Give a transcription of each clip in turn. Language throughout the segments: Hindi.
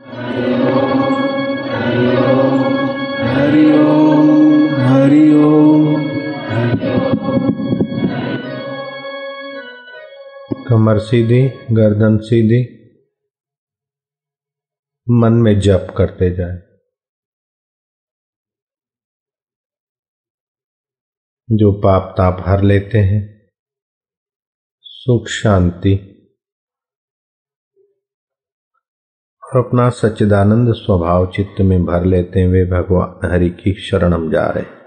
कमर सीधी गर्दन सीधी मन में जप करते जाए। जो पाप ताप हर लेते हैं, सुख शांति और अपना सच्चिदानंद स्वभाव चित्त में भर लेते हुए भगवान हरि की शरणम जा रहे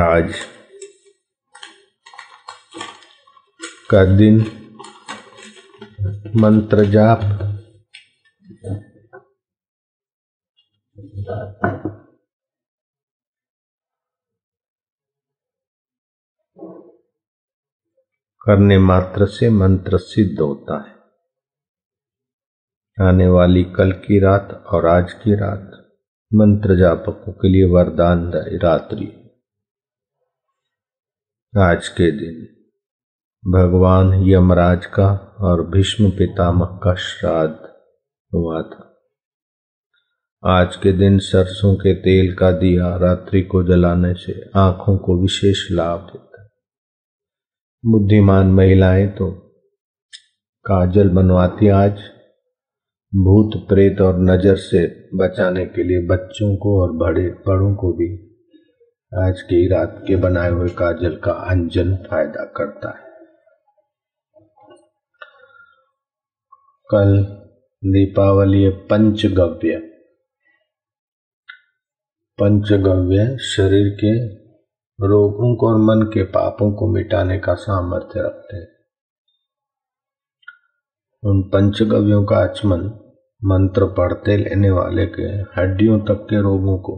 आज का दिन मंत्र जाप। करने मात्र से मंत्र सिद्ध होता है। आने वाली कल की रात और आज की रात। मंत्र जापकों के लिए वरदान रात्रि। आज के दिन। भगवान यमराज का और भीष्म पितामह का श्राद्ध हुआ था। आज के दिन सरसों के तेल का दिया रात्रि को जलाने से आँखों को विशेष लाभ देता बुद्धिमान महिलाएँ तो काजल बनवाती आज भूत प्रेत और नज़र से बचाने के लिए बच्चों को और बड़े बड़ों को भी आज की रात के बनाए हुए काजल का अंजन फ़ायदा करता है। कल दीपावली पंचगव्य। पंचगव्य शरीर के रोगों को और मन के पापों को मिटाने का सामर्थ्य रखते हैं। उन पंचगव्यों का आचमन मंत्र पढ़ते लेने वाले के हड्डियों तक के रोगों को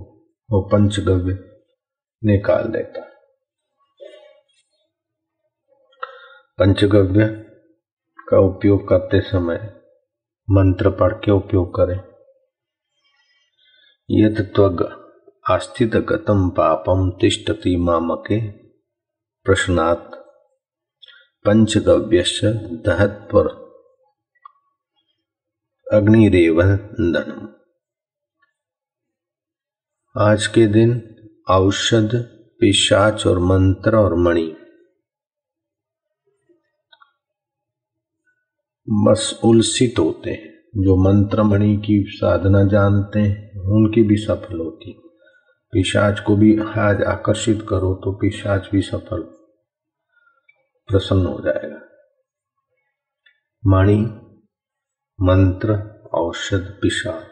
वो पंचगव्य निकाल देता है। पंचगव्य का उपयोग करते समय मंत्र पढ़ के उपयोग करें। यद त्वग आस्थित गतम पापम तिष्ठति मामके प्रश्नात् पंचगव्य दहत पर अग्निरेव दनम। आज के दिन औषध, पिशाच और मंत्र और मणि। बस उलसित होते हैं, जो मंत्र मणि की साधना जानते हैं, उनकी भी सफल होती। पिशाच को भी आज आकर्षित करो तो पिशाच भी सफल, प्रसन्न हो जाएगा। मणि मंत्र औषध पिशाच।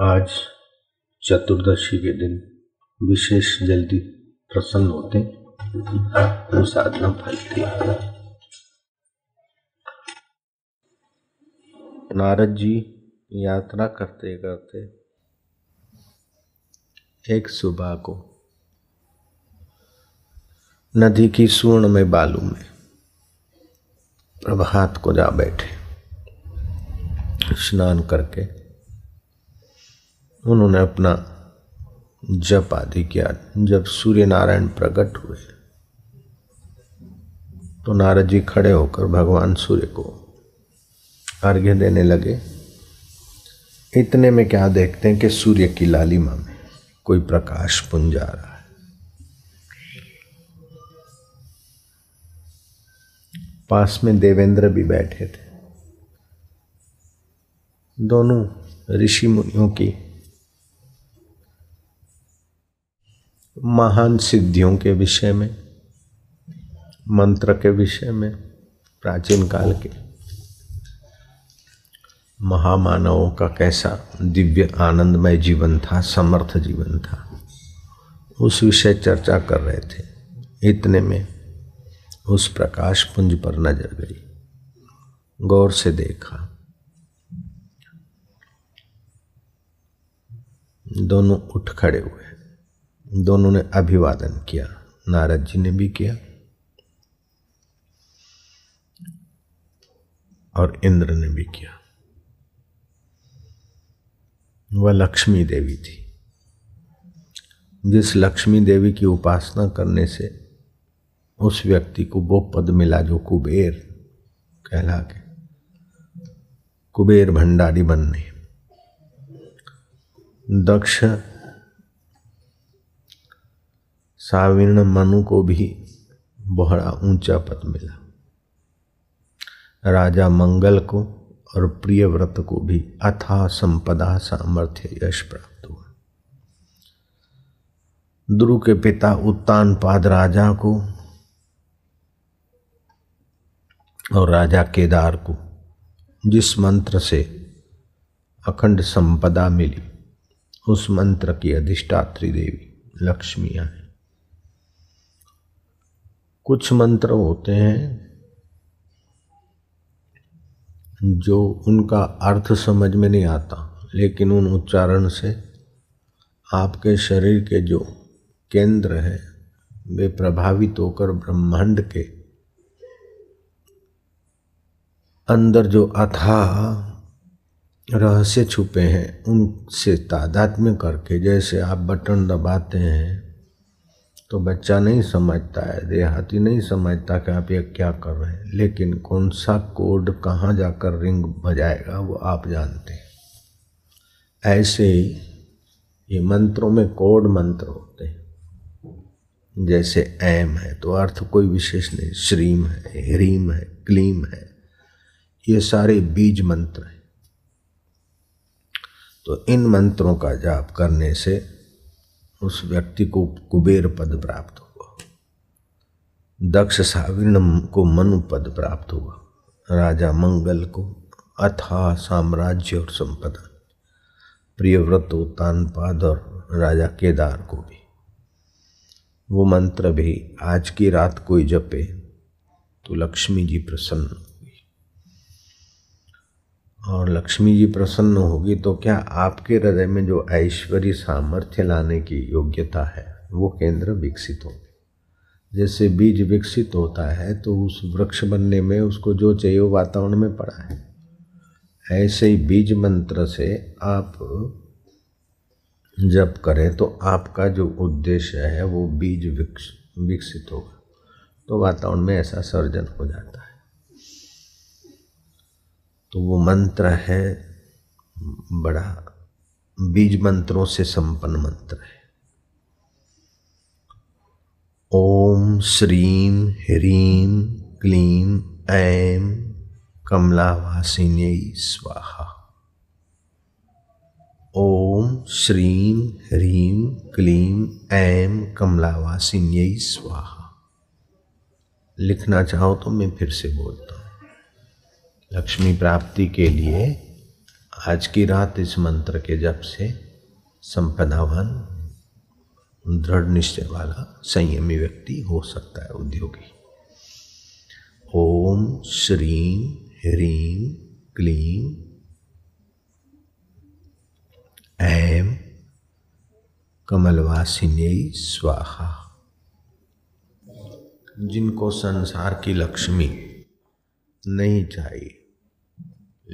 आज चतुर्दशी के दिन विशेष जल्दी प्रसन्न होते साधना फलती नारद जी यात्रा करते करते एक सुबह को नदी की स्वर्ण में बालू में प्रभात को जा बैठे। स्नान करके उन्होंने अपना जप आदि किया। जब सूर्य नारायण प्रकट हुए तो नारद जी खड़े होकर भगवान सूर्य को अर्घ्य देने लगे। इतने में क्या देखते हैं कि सूर्य की लालिमा में कोई प्रकाश पुंज आ रहा है। पास में देवेंद्र भी बैठे थे। दोनों ऋषि मुनियों की महान सिद्धियों के विषय में, मंत्र के विषय में, प्राचीन काल के महामानवों का कैसा दिव्य आनंदमय जीवन था, समर्थ जीवन था, उस विषय चर्चा कर रहे थे। इतने में उस प्रकाश पुंज पर नज़र गई, गौर से देखा। दोनों उठ खड़े हुए। दोनों ने अभिवादन किया। नारद जी ने भी किया। और इंद्र ने भी किया। वह लक्ष्मी देवी थी। जिस लक्ष्मी देवी की उपासना करने से उस व्यक्ति को वो पद मिला जो कुबेर कहला के कुबेर भंडारी बनने। दक्ष, साविर्ण मनु को भी बड़ा ऊँचा पद मिला। राजा मंगल को और प्रियव्रत को भी अथा संपदा सामर्थ्य यश प्राप्त हुआ। द्रु के पिता उत्तान पाद राजा को और राजा केदार को जिस मंत्र से अखंड संपदा मिली उस मंत्र की अधिष्ठात्री देवी लक्ष्मियाँ हैं। कुछ मंत्र होते हैं जो उनका अर्थ समझ में नहीं आता, लेकिन उन उच्चारण से आपके शरीर के जो केंद्र हैं, वे प्रभावित होकर ब्रह्मांड के अंदर जो अथाह रहस्य छुपे हैं, उनसे तादात्म्य करके जैसे आप बटन दबाते हैं तो बच्चा नहीं समझता है, देहाती नहीं समझता कि आप ये क्या कर रहे हैं, लेकिन कौन सा कोड कहाँ जाकर रिंग बजाएगा, वो आप जानते हैं। ऐसे ही ये मंत्रों में कोड मंत्र होते हैं। जैसे एम है तो अर्थ कोई विशेष नहीं, श्रीम है, ह्रीम है, क्लीम है, ये सारे बीज मंत्र हैं। तो इन मंत्रों का जाप करने से उस व्यक्ति को कुबेर पद प्राप्त हुआ। दक्ष साविण को मनु पद प्राप्त हुआ। राजा मंगल को अथा साम्राज्य और संपदा प्रियव्रत उत्तानपाद और राजा केदार को भी। वो मंत्र भी, आज की रात कोई जपे तो लक्ष्मी जी प्रसन्न और लक्ष्मी जी प्रसन्न होगी तो क्या आपके हृदय में जो ऐश्वर्य सामर्थ्य लाने की योग्यता है, वो केंद्र विकसित होंगे। जैसे बीज विकसित होता है तो उस वृक्ष बनने में, उसको जो चाहिए वो वातावरण में पड़ा है। ऐसे ही बीज मंत्र से आप जब करें तो आपका जो उद्देश्य है, वो बीज विकसित होगा। तो वातावरण में ऐसा सर्जन हो जाता है। तो वो मंत्र है, बड़ा बीज मंत्रों से संपन्न मंत्र है। ओम श्रीम ह्रीम क्लीम ऐम कमलावासिन्य स्वाहा। ओम श्रीम ह्रीम क्लीम ऐम कमलावासिन्य स्वाहा। लिखना चाहो तो मैं फिर से बोलता हूँ। लक्ष्मी प्राप्ति के लिए आज की रात इस मंत्र के जप से संपदावान दृढ़ निश्चय वाला संयमी व्यक्ति हो सकता है उद्योगी। ओम श्रीम ह्रीम क्लीम ऐम कमलवासिन्य स्वाहा। जिनको संसार की लक्ष्मी नहीं चाहिए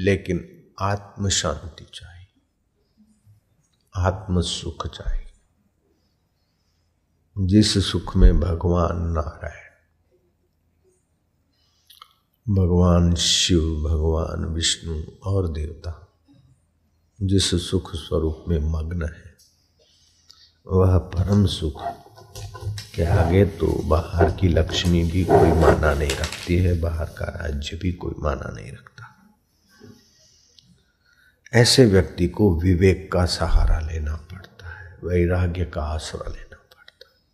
लेकिन आत्म शांति चाहिए। आत्म सुख चाहिए। जिस सुख में भगवान नारायण, भगवान शिव, भगवान विष्णु और देवता, जिस सुख स्वरूप में मग्न है, वह परम सुख के आगे तो बाहर की लक्ष्मी भी कोई माना नहीं रखती है, बाहर का राज्य भी कोई माना नहीं रखता। ऐसे व्यक्ति को विवेक का सहारा लेना पड़ता है, वैराग्य का आसरा लेना पड़ता है।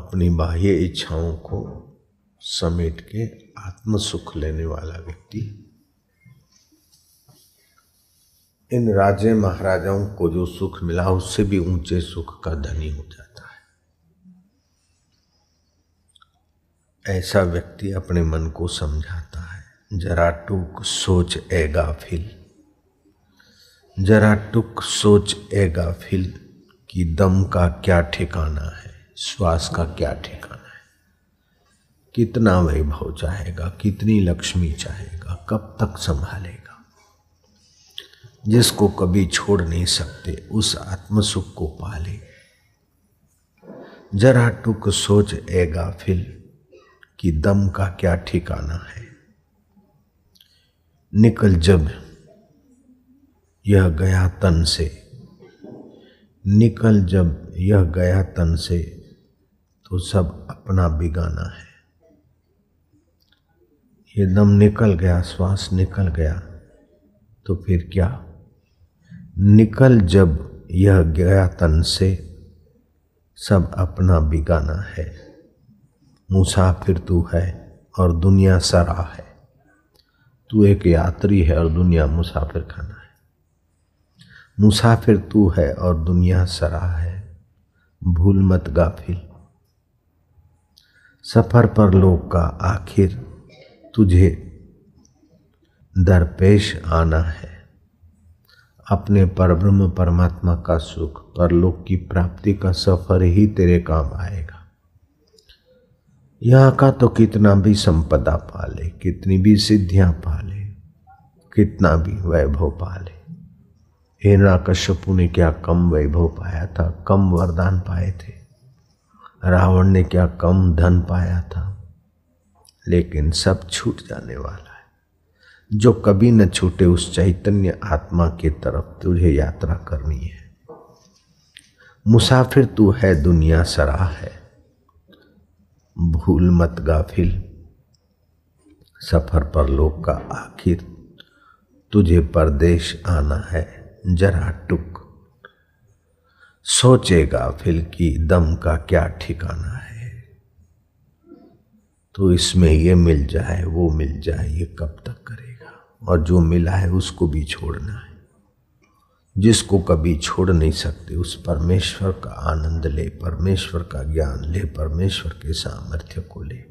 अपनी बाह्य इच्छाओं को समेट के आत्म सुख लेने वाला व्यक्ति, इन राजे महाराजाओं को जो सुख मिला, उससे भी ऊँचे सुख का धनी हो जाता है। ऐसा व्यक्ति अपने मन को समझाता है। जरा टूक सोच ए गाफिल। जरा टुक सोच ए गाफिल कि दम का क्या ठिकाना है, श्वास का क्या ठिकाना है। कितना वैभव चाहेगा, कितनी लक्ष्मी चाहेगा, कब तक संभालेगा। जिसको कभी छोड़ नहीं सकते, उस आत्मसुख को पाले। जरा टुक सोच ए गाफिल कि दम का क्या ठिकाना है निकल जब यह गया तन से। निकल जब यह गया तन से तो सब अपना बिगाना है। ये दम निकल गया, श्वास निकल गया तो फिर क्या? निकल जब यह गया तन से, सब अपना बिगाना है। मुसाफिर तू है और दुनिया सरा है। तू एक यात्री है और दुनिया मुसाफिर खाना है। मुसाफिर तू है और दुनिया सरा है। भूल मत गाफिल। सफ़र पर लोग का आखिर तुझे दरपेश आना है। अपने परब्रह्म परमात्मा का सुख परलोक की प्राप्ति का सफ़र ही तेरे काम आएगा। यहाँ का तो कितना भी संपदा पाले, कितनी भी सिद्धियाँ पाले, कितना भी वैभव पाले। हिरणा कश्यपु ने क्या कम वैभव पाया था, कम वरदान पाए थे? रावण ने क्या कम धन पाया था? लेकिन सब छूट जाने वाला है। जो कभी न छूटे उस चैतन्य आत्मा की तरफ़ तुझे यात्रा करनी है। मुसाफिर तू है दुनिया सराह है। भूल मत गाफिल। सफ़र पर लोग का आखिर, तुझे परदेश आना है, जरा टुक। सोचेगा फिल की दम का क्या ठिकाना है। तो इसमें ये मिल जाए, वो मिल जाए, ये कब तक करेगा? और जो मिला है, उसको भी छोड़ना है। जिसको कभी छोड़ नहीं सकते, उस परमेश्वर का आनंद ले, परमेश्वर का ज्ञान ले, परमेश्वर के सामर्थ्य को ले।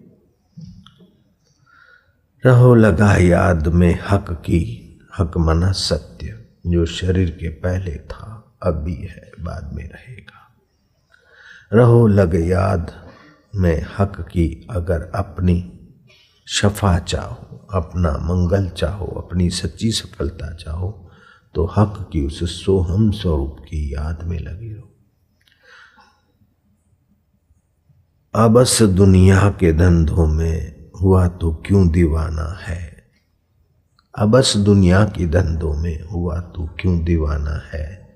रहो लगा याद में हक की, हक मना सत्य, जो शरीर के पहले था अब भी है, बाद में रहेगा। रहो लग याद में हक की, अगर अपनी शफा चाहो, अपना मंगल चाहो, अपनी सच्ची सफलता चाहो तो हक की उस सोहम स्वरूप की याद में लगे रहो। अबस दुनिया के धंधों में हुआ तो क्यों दीवाना है? अबस दुनिया की धंधों में हुआ तो क्यों दीवाना है?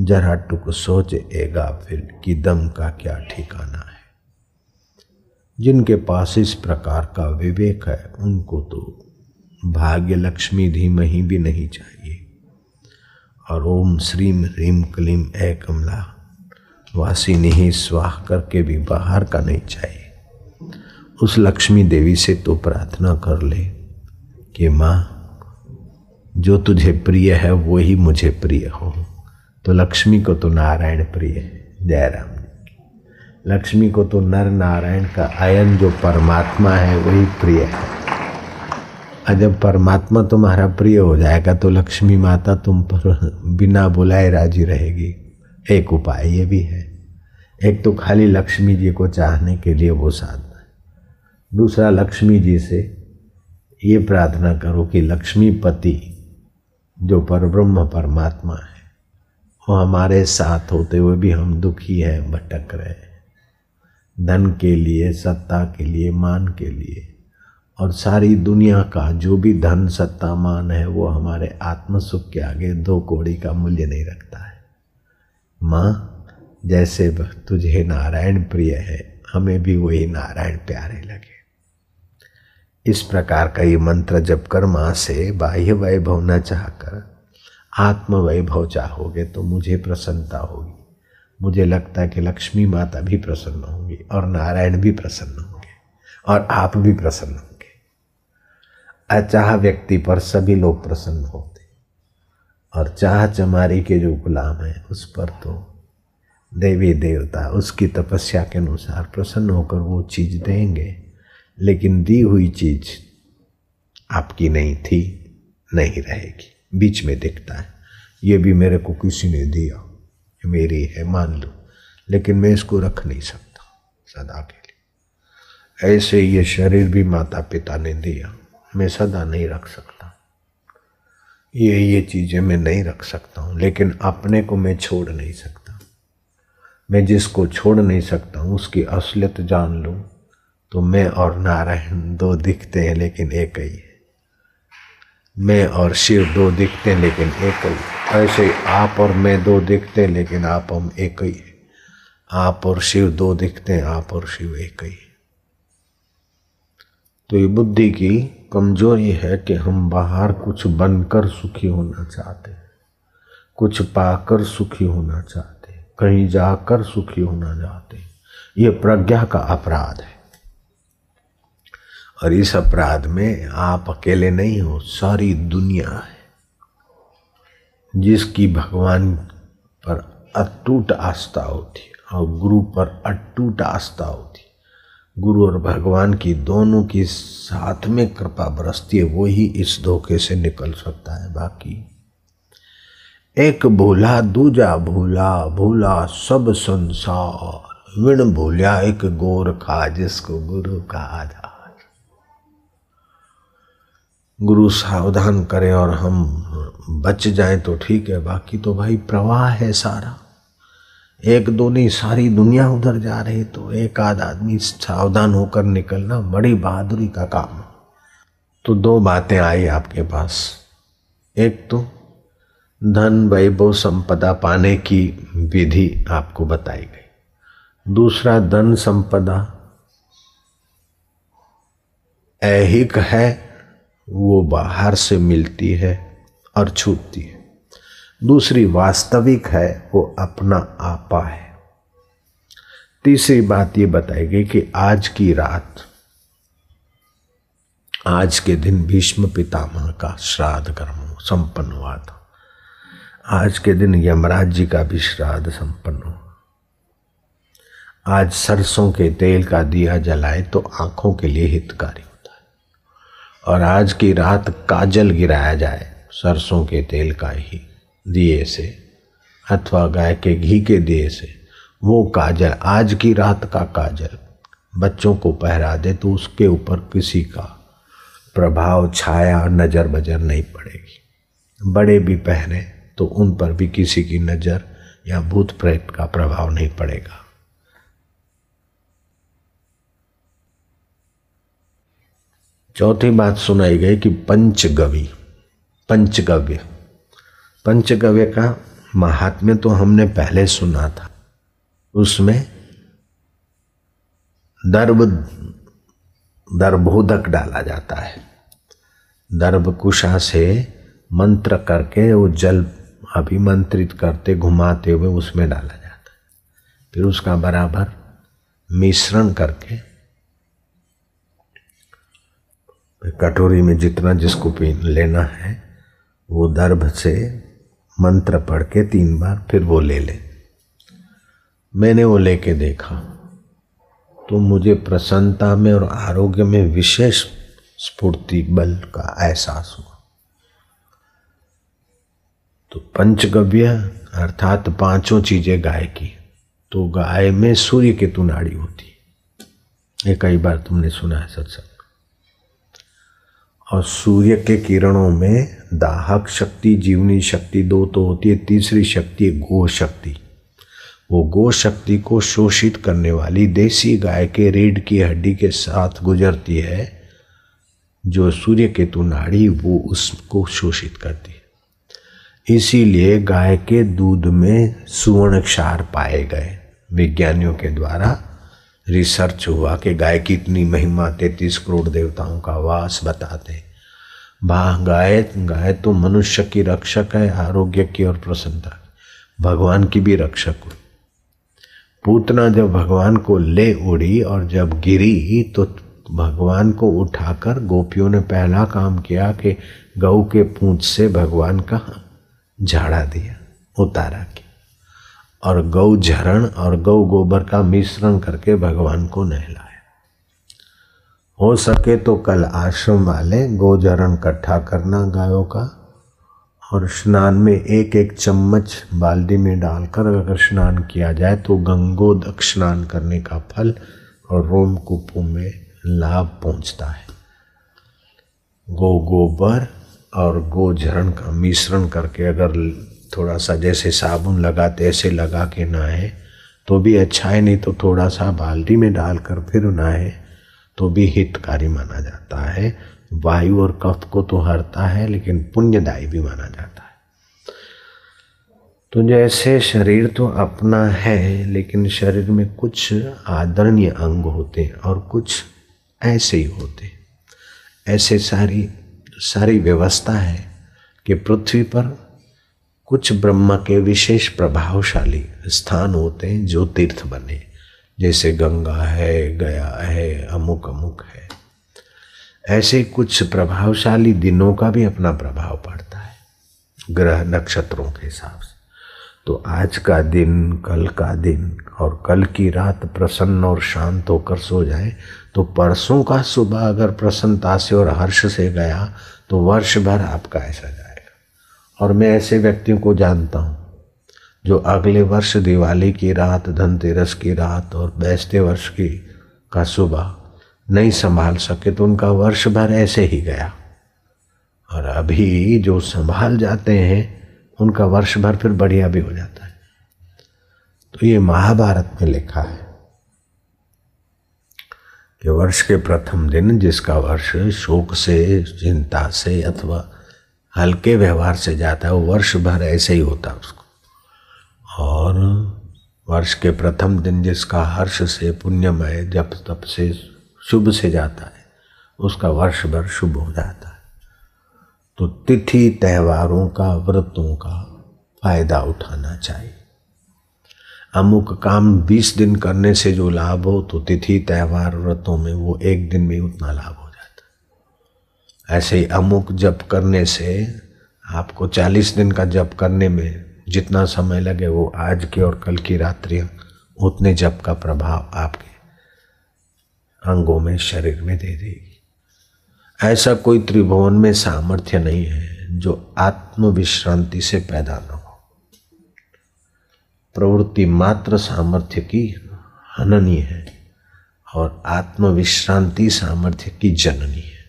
जरा टुक सोच एगा फिर कि दम का क्या ठिकाना है? जिनके पास इस प्रकार का विवेक है, उनको तो भाग्य लक्ष्मी धीमही भी नहीं चाहिए। और ओम श्रीम ह्रीम क्लीम ए कमला। वासिनी ही स्वाह करके भी बाहर का नहीं चाहिए उस लक्ष्मी देवी से तो प्रार्थना कर ले कि माँ, जो तुझे प्रिय है, वो ही मुझे प्रिय हो। तो लक्ष्मी को तो नारायण प्रिय है, जयराम लक्ष्मी को तो नर नारायण का आयन, जो परमात्मा है, वही प्रिय है। जब परमात्मा तुम्हारा प्रिय हो जाएगा तो लक्ष्मी माता तुम पर बिना बुलाए राज़ी रहेगी। एक उपाय ये भी है। एक तो खाली लक्ष्मी जी को चाहने के लिए वो साधना दूसरा, लक्ष्मी जी से ये प्रार्थना करो कि लक्ष्मी पति, जो परब्रह्म परमात्मा है, वो हमारे साथ होते हुए भी हम दुखी हैं, भटक रहे हैं। धन के लिए, सत्ता के लिए, मान के लिए और सारी दुनिया का जो भी धन सत्ता मान है, वो हमारे आत्म सुख के आगे दो कोड़ी का मूल्य नहीं रखता है। माँ, जैसे तुझे नारायण प्रिय है, हमें भी वही नारायण प्यारे लगे। इस प्रकार का ये मंत्र जब कर माँ से, बाह्य वैभव न चाहकर आत्म वैभव चाहोगे तो मुझे प्रसन्नता होगी। मुझे लगता है कि लक्ष्मी माता भी प्रसन्न होंगी और नारायण भी प्रसन्न होंगे और आप भी प्रसन्न होंगे। अचाह व्यक्ति पर सभी लोग प्रसन्न होते और चाह चमारी के जो गुलाम है, उस पर तो देवी देवता उसकी तपस्या के अनुसार प्रसन्न होकर वो चीज़ देंगे। लेकिन दी हुई चीज़ आपकी नहीं थी, नहीं रहेगी। बीच में दिखता है, ये भी मेरे को किसी ने दिया, ये मेरी है, मान लो। लेकिन मैं इसको रख नहीं सकता, सदा के लिए। ऐसे ये शरीर भी माता पिता ने दिया। मैं सदा नहीं रख सकता। ये ये चीज़ें मैं नहीं रख सकता हूँ, लेकिन अपने को मैं छोड़ नहीं सकता। मैं जिसको छोड़ नहीं सकता हूँ, उसकी असलियत जान लूँ तो मैं और नारायण दो दिखते हैं, लेकिन एक ही है। मैं और शिव दो दिखते हैं, लेकिन एक ही ऐसे आप और मैं दो दिखते हैं, लेकिन आप हम एक ही है। आप और शिव दो दिखते हैं, आप और शिव एक ही है। तो ये बुद्धि की कमज़ोरी है कि हम बाहर कुछ बनकर सुखी होना चाहते हैं, कुछ पाकर सुखी होना चाहते हैं, कहीं जाकर सुखी होना चाहते हैं। ये प्रज्ञा का अपराध है। और इस अपराध में आप अकेले नहीं हो, सारी दुनिया है, जिसकी भगवान पर अटूट आस्था होती और गुरु पर अटूट आस्था होती गुरु और भगवान की दोनों की साथ में कृपा बरसती है, वो ही इस धोखे से निकल सकता है बाकी। एक भूला, दूजा भूला भूला सब संसार। विण भूलिया एक गोर खा, जिसको गुरु का आधार गुरु सावधान करें और हम बच जाएँ तो ठीक है, बाकी तो भाई प्रवाह है सारा। एक दो नहीं सारी दुनिया उधर जा रही तो एक आध आदमी सावधान होकर निकलना बड़ी बहादुरी का काम तो दो बातें आई आपके पास। एक तो धन, वैभव, संपदा पाने की विधि आपको बताई गई। दूसरा, धन, संपदा ऐहिक है, वो बाहर से मिलती है और छूटती है। दूसरी वास्तविक है, वो अपना आपा है। तीसरी बात ये बताई गई कि आज की रात, आज के दिन भीष्म पितामह का श्राद्ध कर्म संपन्न हुआ था। आज के दिन यमराज जी का भी श्राद्ध संपन्न हुआ। आज सरसों के तेल का दिया जलाए तो आँखों के लिए हितकारी होता है। और आज की रात काजल गिराया जाए, सरसों के तेल का ही दिए से, अथवा गाय के घी के दिए से। वो काजल, आज की रात का काजल। बच्चों को पहरा दे तो उसके ऊपर किसी का प्रभाव, छाया, नज़र बजर नहीं पड़ेगी। बड़े भी पहने तो उन पर भी किसी की नज़र या भूत प्रेत का प्रभाव नहीं पड़ेगा। चौथी बात सुनाई गई कि पंचगवी, पंचगव्य। पंचगव्य का महात्म्य तो हमने पहले सुना था। उसमें दर्भ, दर्भोदक डाला जाता है। दर्भ कुशा से मंत्र करके वो जल अभिमंत्रित करते, घुमाते हुए उसमें डाला जाता है। फिर उसका बराबर मिश्रण करके कटोरी में जितना जिसको लेना है, वो दर्भ से मंत्र पढ़ के तीन बार फिर वो ले ले। मैंने वो लेके देखा। तो मुझे प्रसन्नता में और आरोग्य में विशेष स्फूर्ति बल का एहसास हुआ। तो पंचगव्य अर्थात पाँचों चीज़ें गाय की। तो गाय में सूर्य की तुनाड़ी होती। ये कई बार तुमने सुना है सत्संग। और सूर्य के किरणों में दाहक शक्ति, जीवनी शक्ति दो तो होती है, तीसरी शक्ति है गो शक्ति। वो गो शक्ति को शोषित करने वाली देसी गाय के रीढ़ की हड्डी के साथ गुजरती है, जो सूर्य केतु नाड़ी वो उसको शोषित करती है। इसीलिए गाय के दूध में सुवर्ण क्षार पाए गए। विज्ञानियों के द्वारा रिसर्च हुआ कि गाय की इतनी महिमा, तैतीस करोड़ देवताओं का वास बताते वाह गाय गाय तो मनुष्य की रक्षक है, आरोग्य की और प्रसन्नता। भगवान की भी रक्षक हुई पूतना जब भगवान को ले उड़ी और जब गिरी तो भगवान को उठाकर गोपियों ने पहला काम किया कि गऊ के पूंछ से भगवान का झाड़ा दिया, उतारा किया। और गौ झरण और गौ गोबर का मिश्रण करके भगवान को नहलाया। हो सके तो कल आश्रम वाले गोजरण इकट्ठा करना गायों का, और स्नान में एक एक चम्मच बाल्टी में डालकर अगर स्नान किया जाए तो गंगोदक स्नान करने का फल और रोम कुपू में लाभ पहुँचता है। गो गोबर और गो गोझरण का मिश्रण करके अगर थोड़ा सा जैसे साबुन लगाते, ऐसे लगा के नहाए तो भी अच्छा है, नहीं तो थोड़ा सा बाल्टी में डालकर फिर नहाए। तो भी हितकारी माना जाता है। वायु और कफ को तो हरता है, लेकिन पुण्यदायी भी माना जाता है। तो जैसे शरीर तो अपना है, लेकिन शरीर में कुछ आदरणीय अंग होते हैं और कुछ ऐसे ही होते ऐसे सारी सारी व्यवस्था है कि पृथ्वी पर कुछ ब्रह्म के विशेष प्रभावशाली स्थान होते हैं जो तीर्थ बने। जैसे गंगा है, गया है, अमुक अमुक है। ऐसे कुछ प्रभावशाली दिनों का भी अपना प्रभाव पड़ता है, ग्रह नक्षत्रों के हिसाब से। तो आज का दिन, कल का दिन और कल की रात प्रसन्न और शांत होकर सो जाए तो परसों का सुबह अगर प्रसन्नता से और हर्ष से गया तो वर्ष भर आपका ऐसा जाएगा। और मैं ऐसे व्यक्तियों को जानता हूँ जो अगले वर्ष दिवाली की रात, धनतेरस की रात और बैसते वर्ष की का सुबह नहीं संभाल सके तो उनका वर्ष भर ऐसे ही गया। और अभी जो संभाल जाते हैं, उनका वर्ष भर फिर बढ़िया भी हो जाता है। तो ये महाभारत में लिखा है कि वर्ष के प्रथम दिन जिसका वर्ष शोक से, चिंता से अथवा हल्के व्यवहार से जाता है, वो वर्ष भर ऐसे ही होता है उसको। और वर्ष के प्रथम दिन जिसका हर्ष से पुण्यमय जप तप से शुभ से जाता है, उसका वर्ष भर शुभ हो जाता है। तो तिथि त्योहारों का, व्रतों का फ़ायदा उठाना चाहिए। अमुक काम बीस दिन करने से जो लाभ हो तो तिथि, त्यौहार, व्रतों में वो एक दिन में उतना लाभ हो जाता है। ऐसे ही अमुक जप करने से आपको चालीस दिन का जप करने में जितना समय लगे वो आज की और कल की रात्रि उतने जप का प्रभाव आपके अंगों में, शरीर में दे देगी। ऐसा कोई त्रिभुवन में सामर्थ्य नहीं है जो आत्म विश्रांति से पैदा न हो। प्रवृत्ति मात्र सामर्थ्य की हननी है और आत्म विश्रांति सामर्थ्य की जननी है।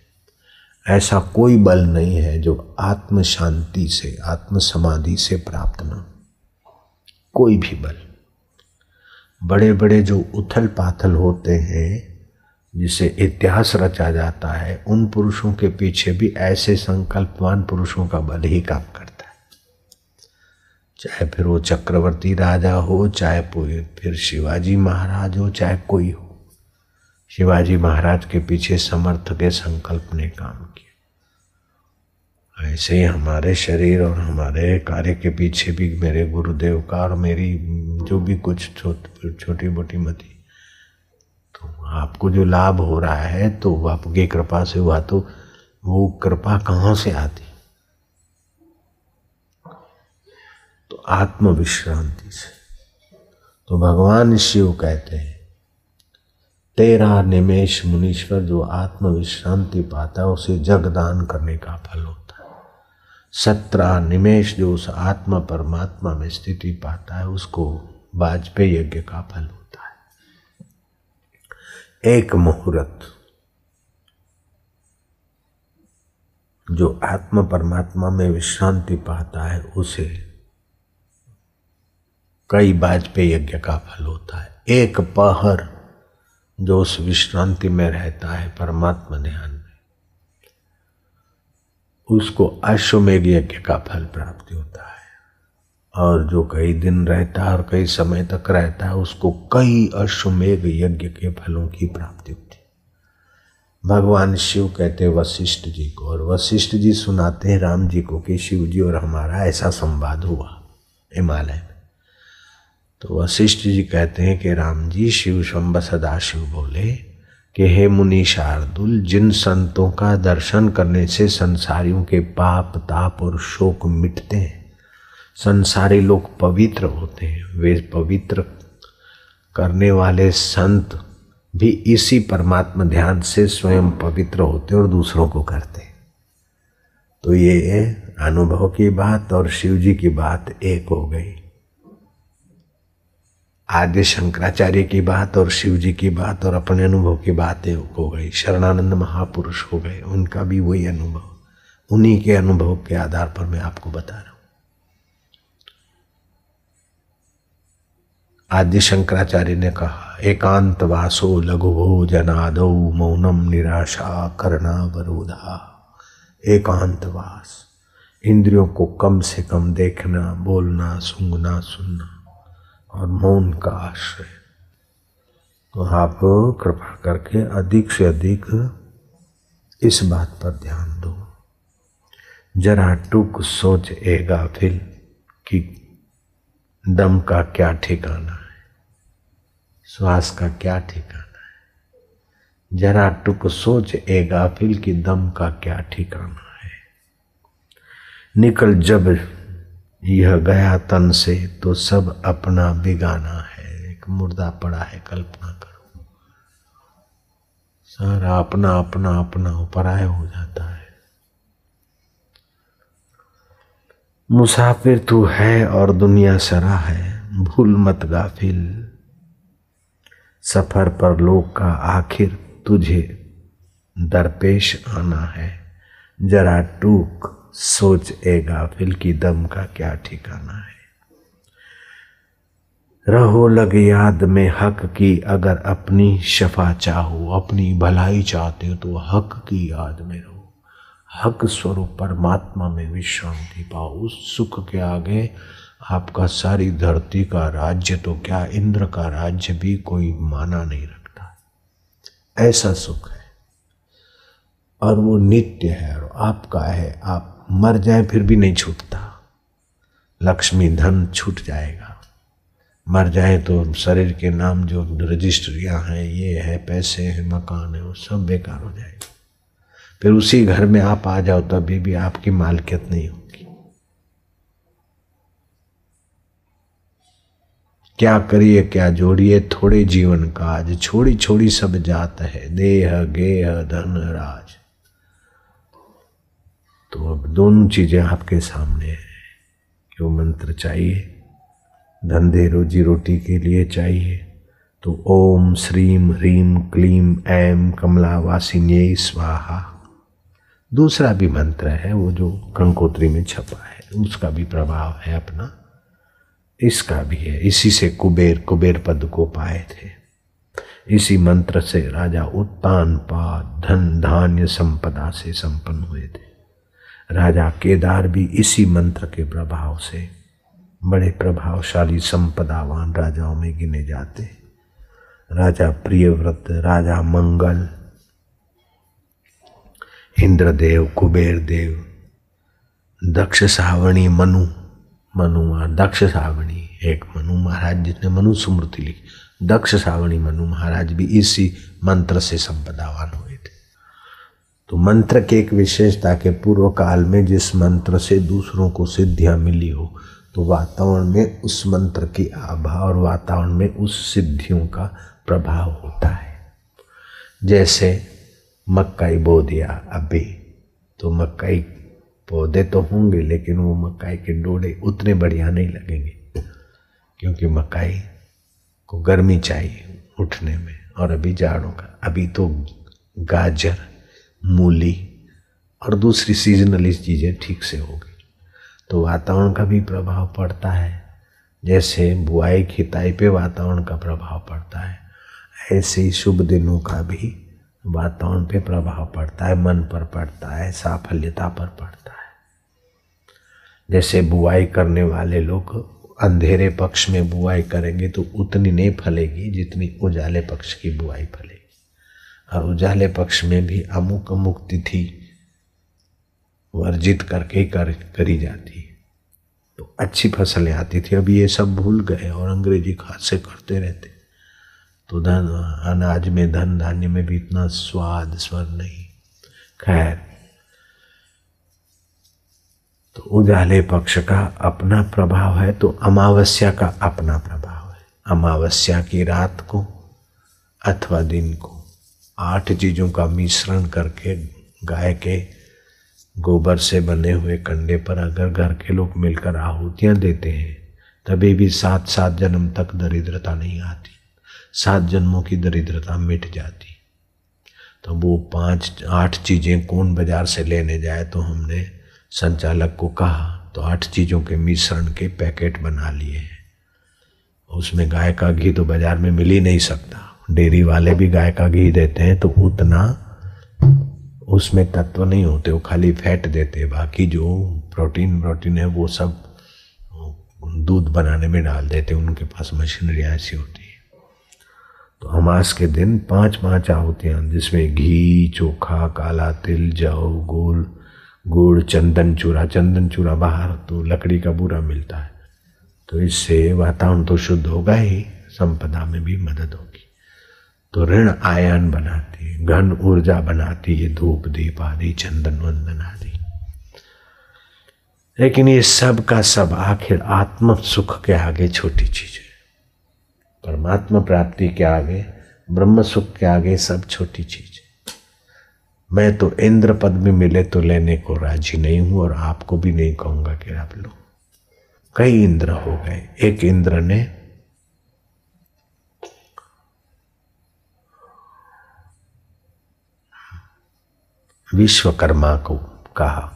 ऐसा कोई बल नहीं है जो आत्म शांति से आत्म समाधि से प्राप्त न कोई भी बल। बड़े बड़े जो उथल पाथल होते हैं, जिसे इतिहास रचा जाता है, उन पुरुषों के पीछे भी ऐसे संकल्पवान पुरुषों का बल ही काम करता है। चाहे फिर वो चक्रवर्ती राजा हो, चाहे फिर शिवाजी महाराज हो, चाहे कोई हो। शिवाजी महाराज के पीछे समर्थ के संकल्प ने काम किया। ऐसे ही हमारे शरीर और हमारे कार्य के पीछे भी मेरे गुरुदेव का और मेरी जो भी कुछ छोटी मोटी मती तो आपको जो लाभ हो रहा है तो आपकी कृपा से हुआ तो वो कृपा कहाँ से आती? तो आत्म विश्रांति से। तो भगवान शिव कहते हैं तेरा निमेश मुनीश्वर जो आत्म विश्रांति पाता है, उसे जगदान करने का फल होता है। सत्रह निमेश जो उस आत्मा परमात्मा में स्थिति पाता है, उसको वाजपेयी यज्ञ का फल होता है। एक मुहूर्त जो आत्म परमात्मा में विश्रांति पाता है, उसे कई वाजपेयी यज्ञ का फल होता है। एक पहर जो उस विश्रांति में रहता है, परमात्मा ध्यान में। उसको अश्वमेघ यज्ञ का फल प्राप्ति होता है। और जो कई दिन रहता है और कई समय तक रहता है, उसको कई अश्वमेघ यज्ञ के फलों की प्राप्ति होती है। भगवान शिव कहते वशिष्ठ जी को, और वशिष्ठ जी सुनाते हैं राम जी को कि शिव जी और हमारा ऐसा संवाद हुआ, हिमालय में। तो वशिष्ठ जी कहते हैं कि राम जी, शिव शंब सदाशिव बोले कि हे मुनि शार्दुल, जिन संतों का दर्शन करने से संसारियों के पाप, ताप और शोक मिटते हैं, संसारी लोग पवित्र होते हैं, वे पवित्र करने वाले संत भी इसी परमात्मा ध्यान से स्वयं पवित्र होते और दूसरों को करते तो ये अनुभव की बात और शिव जी की बात एक हो गई। आद्य शंकराचार्य की बात और शिव जी की बात और अपने अनुभव की बातें हो गई, शरणानंद महापुरुष हो गए, उनका भी वही अनुभव। उन्हीं के अनुभव के आधार पर मैं आपको बता रहा हूँ। आदि शंकराचार्य ने कहा, एकांत वासो लघु भोजनादो मौनम निराशा करना वरोधा एकांतवास इंद्रियों को कम से कम देखना, बोलना, सूंघना, सुनना और मौन का आश्रय। तो आप कृपा करके अधिक से अधिक इस बात पर ध्यान दो। जरा टुक सोच ए गाफिल कि दम का क्या ठिकाना है, श्वास का क्या ठिकाना है। जरा टुक सोच ए गाफिल कि दम का क्या ठिकाना है। निकल जब यह गया तन से तो सब अपना बिगाना है। एक मुर्दा पड़ा है, कल्पना करो। सारा अपना अपना अपना पराय हो जाता है। मुसाफिर तू है और दुनिया सरा है, भूल मत गाफिल। सफ़र पर लोग का आखिर तुझे दरपेश आना है, जरा टूक सोच ए गाफिल की दम का क्या ठिकाना है। रहो लग याद में हक की, अगर अपनी शफा चाहो, अपनी भलाई चाहते हो तो हक की याद में रहो। हक स्वरूप परमात्मा में विश्रांति पाओ। उस सुख के आगे आपका सारी धरती का राज्य तो क्या इंद्र का राज्य भी कोई माना नहीं रखता? ऐसा सुख है। और वो नित्य है, और आपका है, आप मर जाए फिर भी नहीं छूटता। लक्ष्मी धन छूट जाएगा। मर जाए तो शरीर के नाम जो रजिस्ट्रियाँ हैं, ये है, पैसे हैं, मकान है, वो सब बेकार हो जाएगा। फिर उसी घर में आप आ जाओ, तभी भी आपकी मालकियत नहीं होगी। क्या करिए, क्या जोड़िए, थोड़े जीवन का आज छोड़ी छोड़ी सब जात है। देह, गेह, धन, राज। तो अब दोनों चीज़ें आपके सामने हैं। क्यों मंत्र चाहिए? धंधे रोजी रोटी के लिए चाहिए। तो ओम, श्रीम ह्रीम क्लीम, ऐम कमला वासिन्य स्वाहा। दूसरा भी मंत्र है, वो जो कंकोत्री में छपा है, उसका भी प्रभाव है अपना। इसका भी है। इसी से कुबेर कुबेर पद को पाए थे। इसी मंत्र से राजा उत्तान पाद धन, धान्य, संपदा से संपन्न हुए थे। राजा केदार भी इसी मंत्र के प्रभाव से बड़े प्रभावशाली संपदावान राजाओं में गिने जाते राजा प्रियव्रत, राजा मंगल, इंद्रदेव कुबेर देव दक्ष सावणी मनु मनु दक्ष सावणी एक मनु महाराज जिसने मनु स्मृति लिखी। दक्ष सावणी मनु महाराज भी इसी मंत्र से संपदावान हुए थे। तो मंत्र के एक विशेषता के पूर्व काल में जिस मंत्र से दूसरों को सिद्धियाँ मिली हो तो वातावरण में उस मंत्र की आभा और वातावरण में उस सिद्धियों का प्रभाव होता है। जैसे मक्काई बो दिया अभी तो मक्काई पौधे तो होंगे, लेकिन वो मक्काई के डोड़े उतने बढ़िया नहीं लगेंगे, क्योंकि मक्काई को गर्मी चाहिए उठने में, और अभी जाड़ों का, अभी तो गाजर मूली और दूसरी सीजनली चीज़ें ठीक से होगी तो वातावरण का भी प्रभाव पड़ता है। जैसे बुआई खिताई पे वातावरण का प्रभाव पड़ता है। ऐसे ही शुभ दिनों का भी वातावरण पे प्रभाव पड़ता है। मन पर पड़ता है, साफल्यता पर पड़ता है। जैसे बुआई करने वाले लोग अंधेरे पक्ष में बुआई करेंगे तो उतनी नहीं फलेगी जितनी उजाले पक्ष की बुआई फलेगी। और उजाले पक्ष में भी अमुक अमुक तिथि वर्जित करके कर, करी जाती है। तो अच्छी फ़सलें आती थी अभी ये सब भूल गए और अंग्रेज़ी खाद से करते रहते। तो धन, अनाज में, धन धान्य में भी इतना स्वाद, स्वर नहीं। खैर तो उजाले पक्ष का अपना प्रभाव है तो अमावस्या का अपना प्रभाव है। अमावस्या की रात को अथवा दिन को। आठ चीज़ों का मिश्रण करके, गाय के गोबर से बने हुए कंडे पर अगर घर के लोग मिलकर आहुतियाँ देते हैं, तभी भी सात सात जन्म तक दरिद्रता नहीं आती। सात जन्मों की दरिद्रता मिट जाती। तो वो पाँच, आठ चीज़ें कौन बाज़ार से लेने जाए तो हमने संचालक को कहा तो आठ चीज़ों के मिश्रण के पैकेट बना लिए हैं। उसमें गाय का घी तो बाज़ार में मिल ही नहीं सकता। डेयरी वाले भी गाय का घी देते हैं तो उतना उसमें तत्व नहीं होते, वो खाली फैट देते बाकी जो प्रोटीन प्रोटीन है, वो सब दूध बनाने में डाल देते उनके पास मशीनरी ऐसी होती है। तो अमास के दिन पाँच पाँच आहुतियाँ, जिसमें घी, चोखा, काला तिल जव गुड़ गुड़, चंदन चूरा। चंदन चूरा बाहर तो लकड़ी का बुरा मिलता है। तो इससे वातावरण तो शुद्ध होगा ही, संपदा में भी मदद होगी। तो ऋण आयन बनाती है घन ऊर्जा बनाती है धूप, दीप आदि, चंदन, वंदन आदि। लेकिन ये सब का सब आखिर आत्म सुख के आगे छोटी चीज़ है। परमात्मा प्राप्ति के आगे, ब्रह्म सुख के आगे सब छोटी चीज़ है। मैं तो इंद्र पद में मिले तो लेने को राज़ी नहीं हूँ और आपको भी नहीं कहूँगा कि आप लो कई इंद्र हो गए। एक इंद्र ने विश्वकर्मा को कहा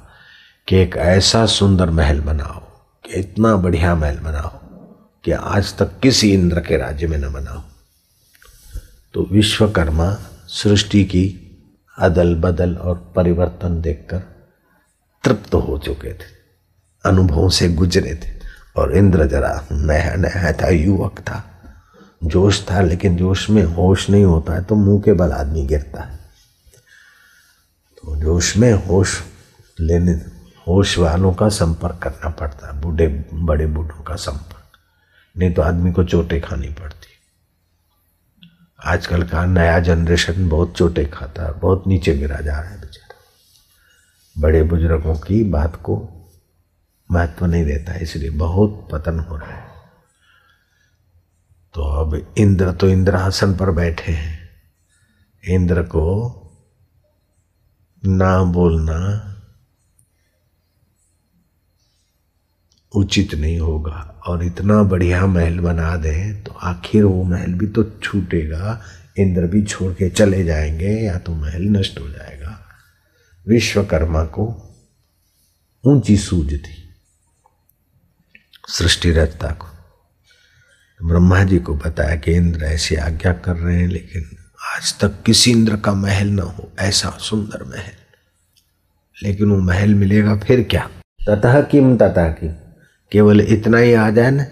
कि एक ऐसा सुंदर महल बनाओ कि इतना बढ़िया महल बनाओ कि आज तक किसी इंद्र के राज्य में न बनाओ। तो विश्वकर्मा सृष्टि की अदल बदल और परिवर्तन देखकर तृप्त हो चुके थे, अनुभवों से गुजरे थे और इंद्र जरा नया नया था, युवक था, जोश था, लेकिन जोश में होश नहीं होता है तो मुँह के बल आदमी गिरता है। जोश में होश लेने, होश वालों का संपर्क करना पड़ता है बूढ़े, बड़े बूढ़ों का संपर्क। नहीं तो आदमी को चोटें खानी पड़ती। आजकल का नया जनरेशन बहुत चोटें खाता है, बहुत नीचे गिरा जा रहा है बेचारा। बड़े बुज़ुर्गों की बात को महत्व नहीं देता, इसलिए बहुत पतन हो रहा है। तो अब इंद्र तो इंद्रासन पर बैठे हैं। इंद्र को ना बोलना उचित नहीं होगा। और इतना बढ़िया महल बना दें तो आखिर वो महल भी तो छूटेगा। इंद्र भी छोड़ के चले जाएँगे या तो महल नष्ट हो जाएगा। विश्वकर्मा को ऊँची सूझ थी। सृष्टि रचता को। ब्रह्मा जी को बताया कि इंद्र ऐसी आज्ञा कर रहे हैं, लेकिन आज तक किसी इंद्र का महल न हो, ऐसा सुंदर महल। लेकिन वो महल मिलेगा फिर क्या? ततः किम तथा किम। केवल इतना ही आ जाए ना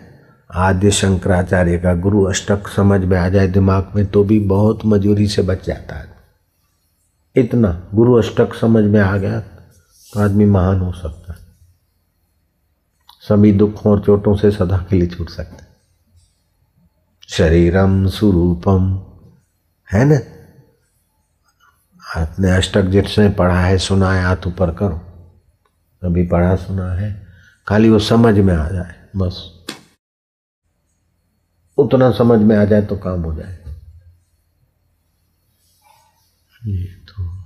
आद्य शंकराचार्य का गुरु अष्टक समझ में आ जाए दिमाग में तो भी बहुत मजूरी से बच जाता है। इतना गुरु अष्टक समझ में आ गया तो आदमी महान हो सकता है। सभी दुखों और चोटों से सदा के लिए छूट सकता शरीरम सुरूपम। है ना? आपने अष्टक जिसने पढ़ा है, सुना है, हाथ ऊपर करो। अभी पढ़ा, सुना है, खाली वो समझ में आ जाए, बस। उतना समझ में आ जाए तो काम हो जाए। ये तो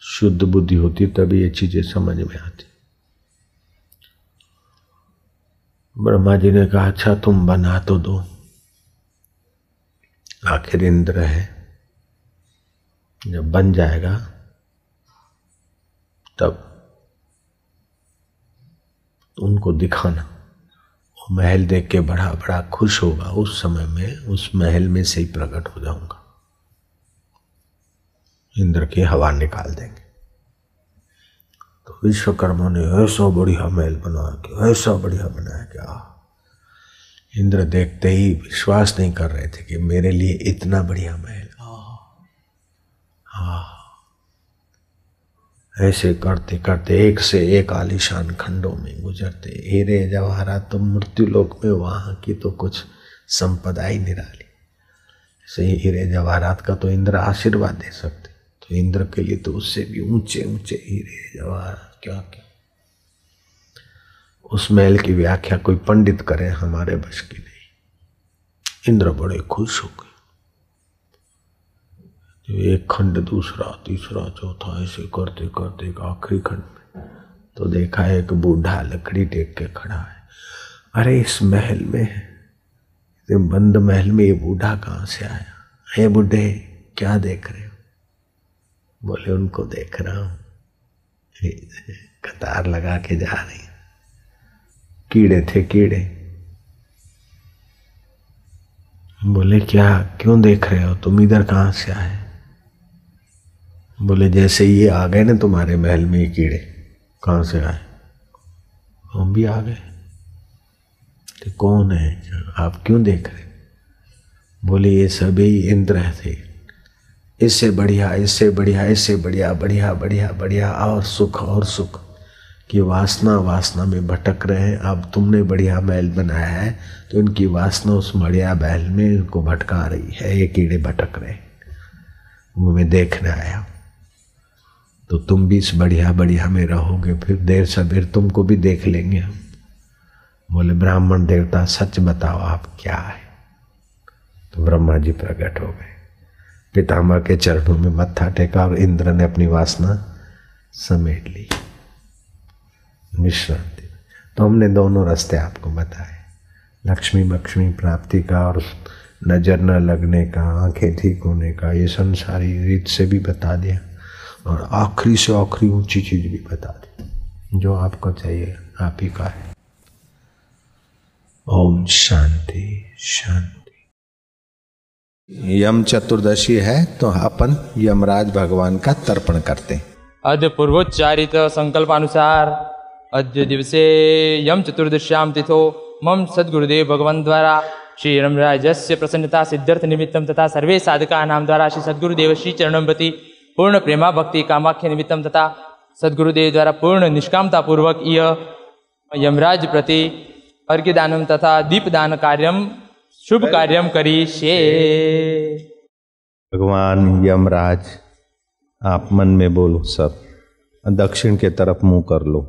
शुद्ध बुद्धि होती, तभी ये चीज़ें समझ में आती। ब्रह्मा जी ने कहा अच्छा तुम बना तो दो। आखिर इंद्र है जब बन जाएगा, तब उनको दिखाना। वो महल देख के बड़ा बड़ा खुश होगा। उस समय में, उस महल में से ही प्रकट हो जाऊँगा। इंद्र की हवा निकाल देंगे। तो विश्वकर्मा ने ऐसा बढ़िया महल बनाया कि, ऐसा बढ़िया बनाया क्या इंद्र देखते ही विश्वास नहीं कर रहे थे कि मेरे लिए इतना बढ़िया महल ऐसे करते करते एक से एक आलिशान खंडों में गुजरते। हीरे जवाहरात तो मृत्यु लोक में वहाँ की तो कुछ संपदा ही निराली। ऐसे ही हीरे जवाहरात का तो इंद्र आशीर्वाद दे सकते। तो इंद्र के लिए तो उससे भी ऊँचे ऊँचे हीरे जवाहरात क्या क्या। उस महल की व्याख्या कोई पंडित करे हमारे बस की नहीं। इंद्र बड़े खुश हो गए। एक खंड दूसरा, तीसरा, चौथा, ऐसे करते करते आखिरी खंड में तो देखा एक बूढ़ा लकड़ी टेक के खड़ा है। अरे, इस महल में बंद महल में ये बूढ़ा कहाँ से आया? हे बूढ़े, क्या देख रहे हो? बोले, उनको देख रहा हूँ। कतार लगा के जा रही कीड़े थे कीड़े। बोले, क्या, क्यों देख रहे हो? तुम इधर कहाँ से आए? बोले, जैसे ये आ गए ना तुम्हारे महल में ये कीड़े, कहाँ से आए? हम भी आ गए। तो कौन है? आप क्यों देख रहे? बोले, ये सभी इंद्र थे। इससे बढ़िया इससे बढ़िया इससे बढ़िया बढ़िया बढ़िया बढ़िया, और सुख और सुख। कि वासना वासना में भटक रहे हैं। अब तुमने बढ़िया महल बनाया है तो इनकी वासना उस बढ़िया महल में इनको भटका रही है। ये कीड़े भटक रहे हैं। वो मैं देखने आया तो तुम भी इस बढ़िया बढ़िया में रहोगे, फिर देर सबेर तुमको भी देख लेंगे हम। बोले, ब्राह्मण देवता, सच बताओ, आप क्या है? तो ब्रह्मा जी प्रकट हो गए। पितामह के चरणों में मत्था टेका और इंद्र ने अपनी वासना समेट ली। विश्रांति। तो हमने दोनों रास्ते आपको बताए। लक्ष्मी लक्ष्मी प्राप्ति का और नज़र न लगने का, आँखें ठीक होने का, ये संसारी रीत से भी बता दिया। और आखिरी से आखिरी ऊँची चीज़ भी बता दी। जो आपको चाहिए, आप ही का है। ओम शांति शांति। यम चतुर्दशी है तो अपन यमराज भगवान का तर्पण करते हैं। अद्य पूर्वोच्चारित संकल्पानुसार अद्य दिवसे यम चतुर्दश्याम तिथो मम सद्गुरुदेव भगवान द्वारा श्री रमराजस्य प्रसन्नता सिद्ध्यर्थ निमित्तं तथा सर्वे साधका नाम द्वारा श्री सद्गुरुदेव श्री चरणं प्रति पूर्ण प्रेमा, भक्ति, कामाख्य निमित्तं तथा सद्गुरुदेव द्वारा पूर्ण निष्कामता पूर्वक यह यमराज प्रति अर्घ्यदानं तथा दीपदान कार्यं शुभ कार्यं करिष्ये। भगवान यमराज, आप मन में बोलो सब। दक्षिण के तरफ़ मुँह कर लो।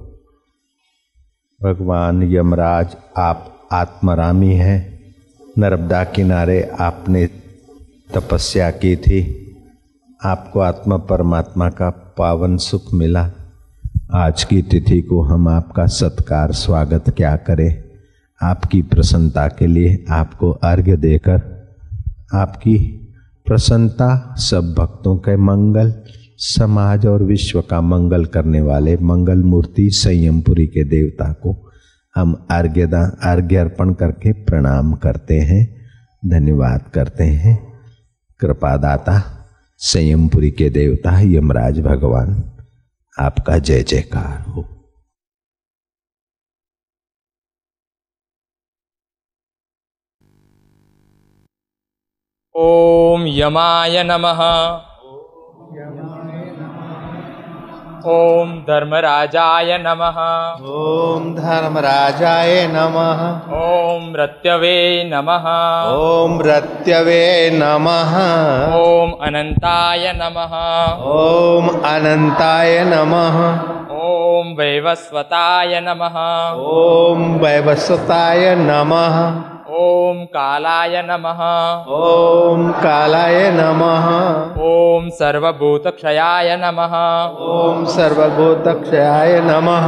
भगवान यमराज, आप आत्मरामी हैं। नर्मदा किनारे आपने तपस्या की थी। आपको आत्मा परमात्मा का पावन सुख मिला। आज की तिथि को हम आपका सत्कार, स्वागत क्या करें? आपकी प्रसन्नता के लिए आपको अर्घ्य देकर, आपकी प्रसन्नता सब भक्तों के मंगल, समाज और विश्व का मंगल करने वाले मंगल मूर्ति संयमपुरी के देवता को हम अर्घ्यदा, अर्घ्य अर्पण करके प्रणाम करते हैं, धन्यवाद करते हैं। कृपादाता संयमपुरी के देवता यमराज भगवान। आपका जय जयकार हो। ओम यमाय नमः। ॐ धर्मराजाय नमः। ओम धर्मराजाय नमः। ॐ रत्यवे नमः। ओम रत्यवे नमः। ॐ अनन्ताय नमः। ओम अनंताय नमः। ॐ वैवस्वताय नमः। ओम वैवस्वताय नमः ॐ कालाय नमः ओम कालाय नमः ॐ सर्वभूतक्षयाय नमः ओम सर्वभूतक्षयाय नमः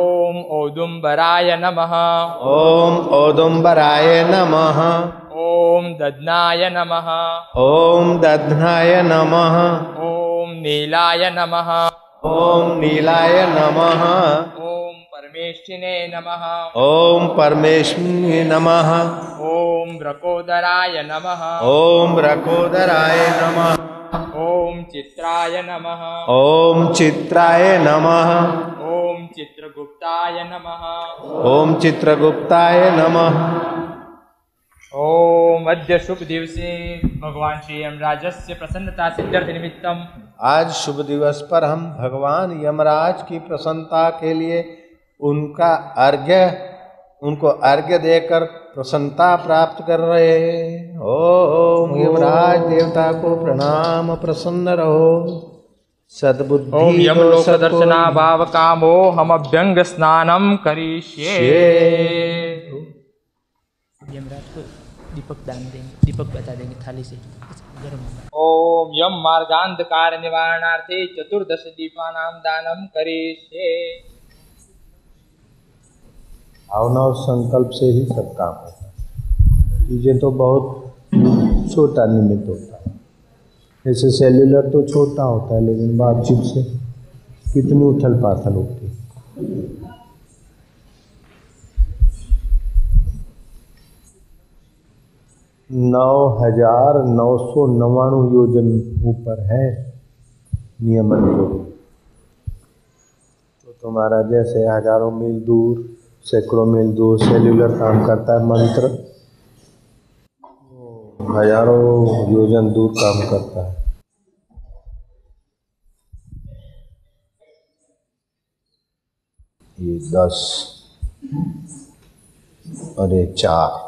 ॐ औदुम्बराय नमः ओम औदुम्बराय नमः ॐ दध्नाय नमः ओम दध्नाय नमः ॐ नीलाय नमः ओम नीलाय नमः ॐ परमेष्ठिने नमः। ओम परमेश्वरी नमः। ॐ व्रकोदराय नमः। ओम रकोदराय नमः। ॐ चित्राय नमः। ओम चित्राय नमः। ॐ चित्रगुप्ताय नमः। ओम चित्रगुप्ताय नमः। ॐ अद्य शुभ दिवसे। भगवान श्री यमराजस्य प्रसन्नता सिद्ध्यर्थ निमित्तम्। आज शुभ दिवस पर हम भगवान यमराज की प्रसन्नता के लिए उनका अर्घ्य उनको अर्घ्य देकर प्रसन्नता प्राप्त कर रहे हैं। ओम यमराज देवता को प्रणाम प्रसन्न रहो। सद्बुद्धि यमलोक सबको दर्शनाभाव कामो हम अभ्यंग स्नानम करिष्ये। यमराज को दीपक दान देंगे दीपक बता देंगे थाली से। गर्म ॐ यम मार्गान्धकार निवारणार्थे चतुर्दश दीपानां दानं करिष्ये। भावना और संकल्प से ही सब काम होता है। चीज़ें तो बहुत छोटा निमित्त होता है। जैसे सेल्यूलर तो छोटा होता है, लेकिन बातचीत से कितनी उथल पाथल होती है। नौ हज़ार नौ सौ नवाणु योजन ऊपर है नियमन तो तुम्हारा जैसे हज़ारों मील दूर सैकड़ों मील दूर सेल्यूलर काम करता है मंत्र हज़ारों योजन दूर काम करता है। ये दस और ये चार।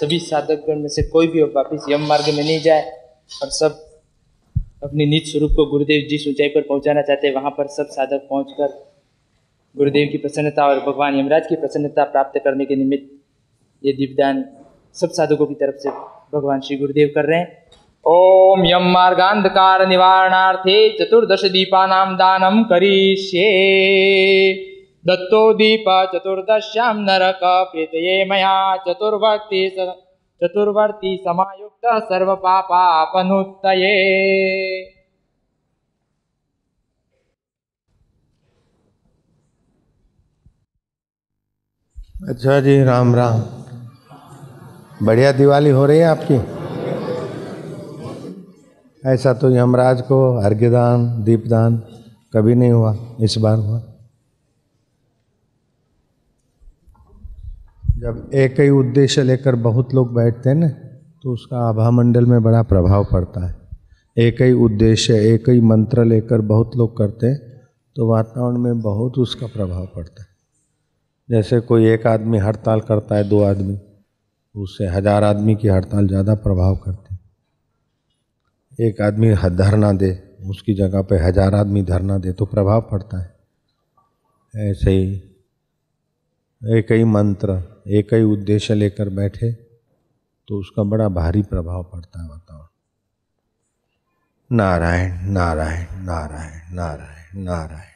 सभी साधकगण में से कोई भी वापिस यम मार्ग में नहीं जाए और सब अपने निज स्वरूप को गुरुदेव जिस ऊंचाई पर पहुंचाना चाहते हैं, वहाँ पर सब साधक पहुंचकर गुरुदेव की प्रसन्नता और भगवान यमराज की प्रसन्नता प्राप्त करने के निमित्त ये दीपदान सब साधकों की तरफ़ से भगवान श्री गुरुदेव कर रहे हैं। ओम यम मार्गांधकार निवारणार्थे चतुर्दश दीपानाम दानम करिष्ये। दत्तो दीप चतुर्दश्यां नरक प्रीतये मया चतुर्वर्ती चतुर्वर्ती समायुक्त सर्वपापापनुत्तये। अच्छा जी, राम राम। बढ़िया दिवाली हो रही है आपकी? ऐसा तो यमराज को अर्घ्यदान, दीपदान कभी नहीं हुआ, इस बार हुआ। जब एक ही उद्देश्य लेकर बहुत लोग बैठते हैं ना तो उसका आभा मंडल में बड़ा प्रभाव पड़ता है। एक ही उद्देश्य एक ही मंत्र लेकर बहुत लोग करते हैं तो वातावरण में बहुत उसका प्रभाव पड़ता है। जैसे कोई एक आदमी हड़ताल करता है, दो आदमी, उससे हज़ार आदमी की हड़ताल ज़्यादा प्रभाव करती है। एक आदमी धरना दे, उसकी जगह पे हज़ार आदमी धरना दे तो प्रभाव पड़ता है। ऐसे ही एक ही मंत्र एक ही उद्देश्य लेकर बैठे तो उसका बड़ा भारी प्रभाव पड़ता है वातावरण नारायण नारायण नारायण नारायण नारायण।